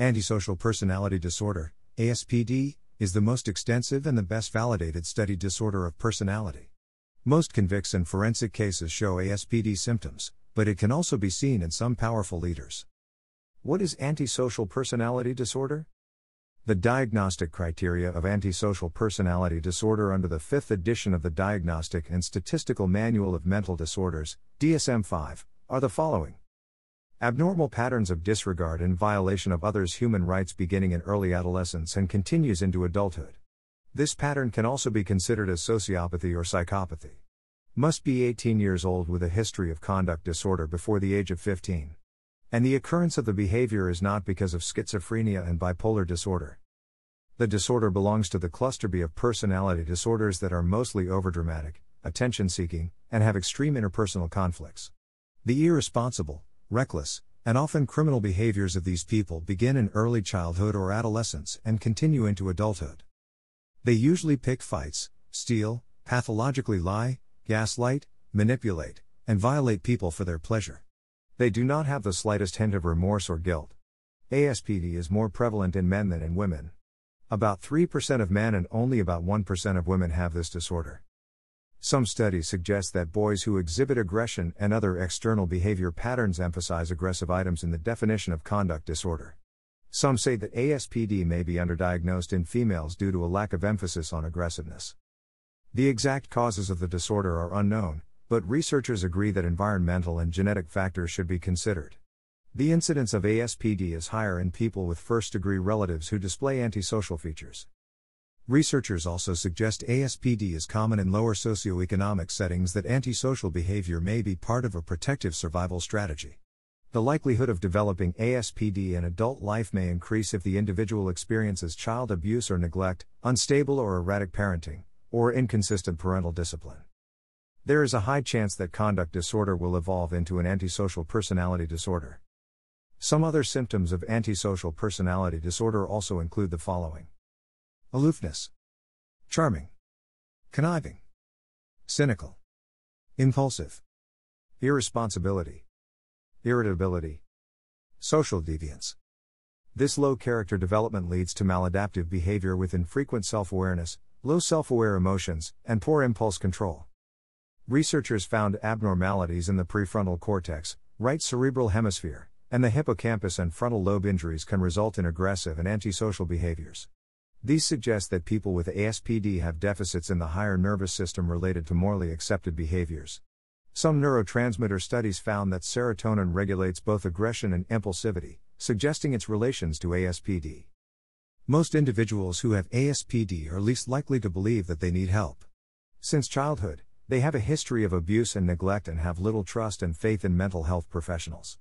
Antisocial Personality Disorder, ASPD, is the most extensive and the best validated studied disorder of personality. Most convicts and forensic cases show ASPD symptoms, but it can also be seen in some powerful leaders. What is antisocial personality disorder? The diagnostic criteria of antisocial personality disorder under the 5th edition of the Diagnostic and Statistical Manual of Mental Disorders, DSM 5, are the following Abnormal patterns of disregard and violation of others' human rights beginning in early adolescence and continues into adulthood. This pattern can also be considered as sociopathy or psychopathy. Must be 18 years old with a history of conduct disorder before the age of 15. And the occurrence of the behavior is not because of schizophrenia and bipolar disorder. The disorder belongs to the cluster B of personality disorders that are mostly overdramatic, attention seeking, and have extreme interpersonal conflicts. The irresponsible, reckless, and often criminal behaviors of these people begin in early childhood or adolescence and continue into adulthood. They usually pick fights, steal, pathologically lie, gaslight, manipulate, and violate people for their pleasure. They do not have the slightest hint of remorse or guilt. ASPD is more prevalent in men than in women. About 3% of men and only about 1% of women have this disorder. Some studies suggest that boys who exhibit aggression and other external behavior patterns emphasize aggressive items in the definition of conduct disorder. Some say that ASPD may be underdiagnosed in females due to a lack of emphasis on aggressiveness. The exact causes of the disorder are unknown, but researchers agree that environmental and genetic factors should be considered. The incidence of ASPD is higher in people with first degree relatives who display antisocial features. Researchers also suggest ASPD is common in lower socioeconomic settings that antisocial behavior may be part of a protective survival strategy. The likelihood of developing ASPD in adult life may increase if the individual experiences child abuse or neglect, unstable or erratic parenting, or inconsistent parental discipline. There is a high chance that conduct disorder will evolve into an antisocial personality disorder. Some other symptoms of antisocial personality disorder also include the following Aloofness. Charming. Conniving. Cynical. Impulsive. Irresponsibility. Irritability. Social deviance. This low character development leads to maladaptive behavior with infrequent self awareness, low self aware emotions, and poor impulse control. Researchers found abnormalities in the prefrontal cortex, right cerebral hemisphere, and the hippocampus and frontal lobe injuries can result in aggressive and antisocial behaviors. These suggest that people with ASPD have deficits in the higher nervous system related to morally accepted behaviors. Some neurotransmitter studies found that serotonin regulates both aggression and impulsivity, suggesting its relations to ASPD. Most individuals who have ASPD are least likely to believe that they need help. Since childhood, they have a history of abuse and neglect and have little trust and faith in mental health professionals.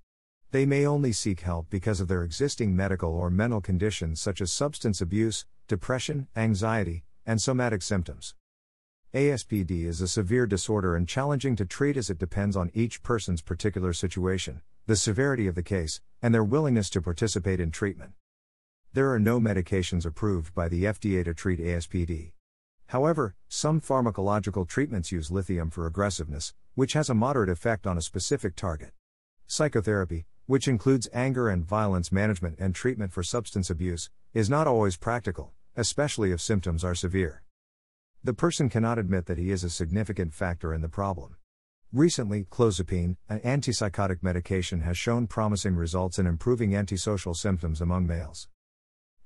They may only seek help because of their existing medical or mental conditions such as substance abuse, depression, anxiety, and somatic symptoms. ASPD is a severe disorder and challenging to treat as it depends on each person's particular situation, the severity of the case, and their willingness to participate in treatment. There are no medications approved by the FDA to treat ASPD. However, some pharmacological treatments use lithium for aggressiveness, which has a moderate effect on a specific target. Psychotherapy, which includes anger and violence management and treatment for substance abuse, is not always practical, especially if symptoms are severe. The person cannot admit that he is a significant factor in the problem. Recently, clozapine, an antipsychotic medication, has shown promising results in improving antisocial symptoms among males.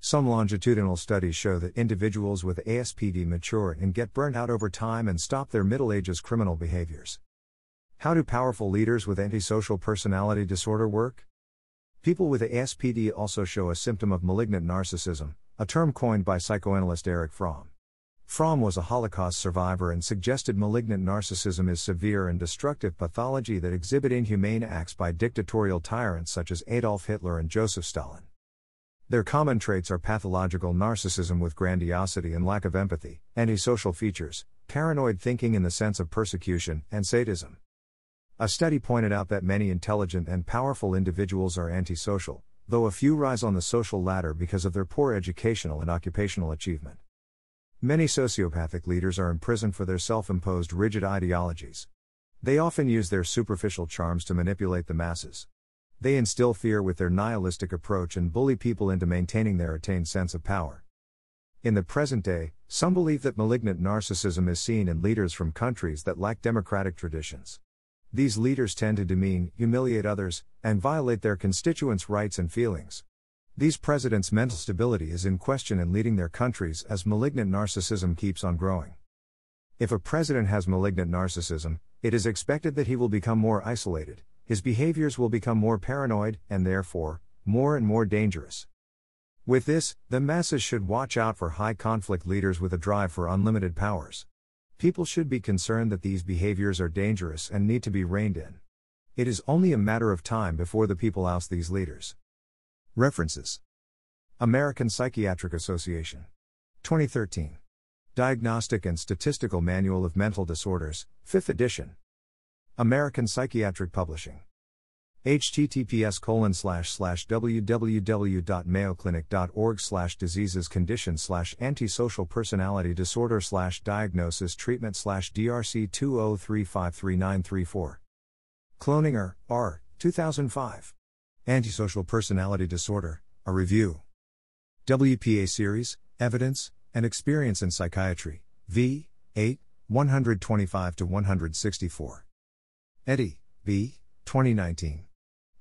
Some longitudinal studies show that individuals with ASPD mature and get burnt out over time and stop their middle ages criminal behaviors. How do powerful leaders with antisocial personality disorder work? People with ASPD also show a symptom of malignant narcissism, a term coined by psychoanalyst Erich Fromm. Fromm was a Holocaust survivor and suggested malignant narcissism is severe and destructive pathology that exhibit inhumane acts by dictatorial tyrants such as Adolf Hitler and Joseph Stalin. Their common traits are pathological narcissism with grandiosity and lack of empathy, antisocial features, paranoid thinking in the sense of persecution, and sadism. A study pointed out that many intelligent and powerful individuals are antisocial, though a few rise on the social ladder because of their poor educational and occupational achievement. Many sociopathic leaders are imprisoned for their self imposed rigid ideologies. They often use their superficial charms to manipulate the masses. They instill fear with their nihilistic approach and bully people into maintaining their attained sense of power. In the present day, some believe that malignant narcissism is seen in leaders from countries that lack democratic traditions. These leaders tend to demean, humiliate others, and violate their constituents' rights and feelings. These presidents' mental stability is in question in leading their countries as malignant narcissism keeps on growing. If a president has malignant narcissism, it is expected that he will become more isolated, his behaviors will become more paranoid, and therefore, more and more dangerous. With this, the masses should watch out for high conflict leaders with a drive for unlimited powers. People should be concerned that these behaviors are dangerous and need to be reined in. It is only a matter of time before the people oust these leaders. References American Psychiatric Association. 2013. Diagnostic and Statistical Manual of Mental Disorders, 5th edition. American Psychiatric Publishing https colon slash slash www.mayoclinic.org slash diseases condition slash antisocial personality disorder slash diagnosis treatment slash drc 203533934 cloninger r 2005 antisocial personality disorder a review. Wpa series evidence and experience in psychiatry v 8 125 to 164 eddy b 2019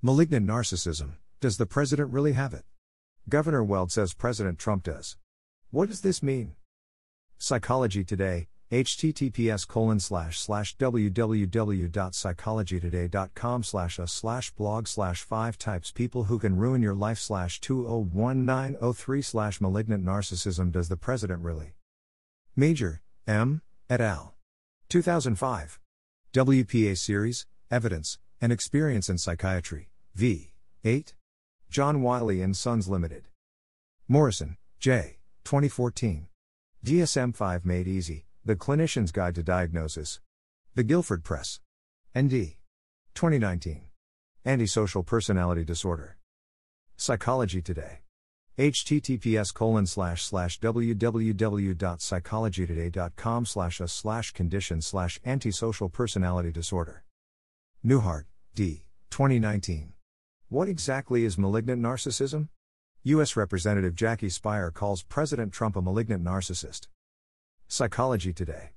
Malignant narcissism Does the president really have it? Governor Weld says President Trump does. What does this mean? Psychology Today, https colon slash slash www.psychologytoday.com slash a slash blog slash five types people who can ruin your life slash 201903 slash malignant narcissism does the president really? Major, M, et al. 2005. WPA Series, Evidence, and Experience in Psychiatry. V. 8. John Wiley and Sons Limited. Morrison, J. 2014. DSM 5 Made Easy The Clinician's Guide to Diagnosis. The Guilford Press. ND. 2019. Antisocial Personality Disorder. Psychology Today. https colon slash slash www.psychologytoday.com slash a slash condition slash antisocial personality disorder. Newhart, D. 2019. What exactly is malignant narcissism? U.S. Representative Jackie Speier calls President Trump a malignant narcissist. Psychology Today.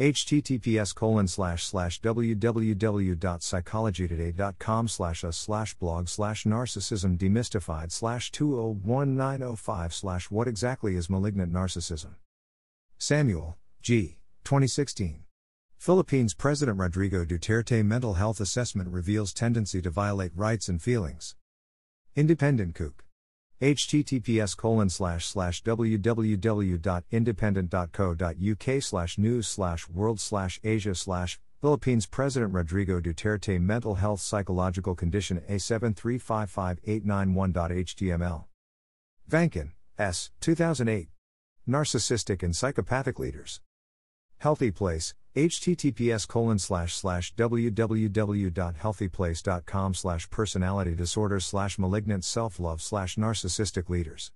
https colon slash slash www.psychologytoday.com slash a slash blog slash narcissism demystified slash 201905 slash what exactly is malignant narcissism. Samuel, G. 2016. Philippines President Rodrigo Duterte mental health assessment reveals tendency to violate rights and feelings. Independent Kook. https colon slash slash www.independent.co.uk slash news slash world slash asia slash Philippines President Rodrigo Duterte mental health psychological condition A7355891.html. Vaknin, S. 2008. Narcissistic and Psychopathic Leaders. Healthy Place, https colon slash slash www.healthyplace.com slash personality disorders slash malignant self-love slash narcissistic leaders